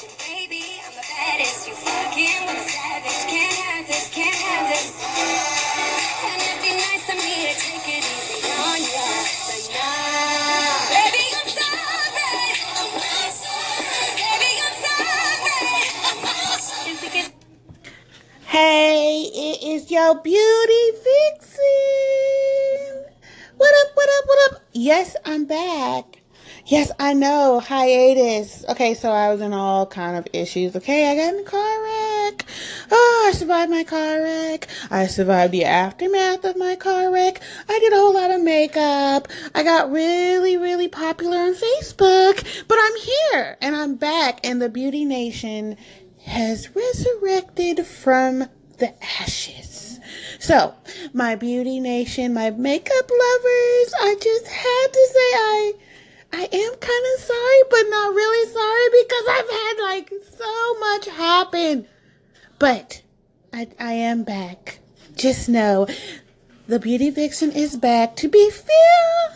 Baby, I'm the baddest. You fucking with a savage. Can't have this, can't have this. Hey, it is your beauty vixen. What up, what up, what up? Yes, I'm back. Yes, I know, hiatus. Okay, so I was in all kind of issues. Okay, I got in a car wreck. Oh, I survived my car wreck. I survived the aftermath of my car wreck. I did a whole lot of makeup. I got really, really popular on Facebook. But I'm here and I'm back and the Beauty Nation has resurrected from the ashes. So, my beauty nation, my makeup lovers, I just had to say I am kind of sorry, but not really sorry because I've had like so much happen. But I I am back. Just know the beauty vixen is back. To be fair,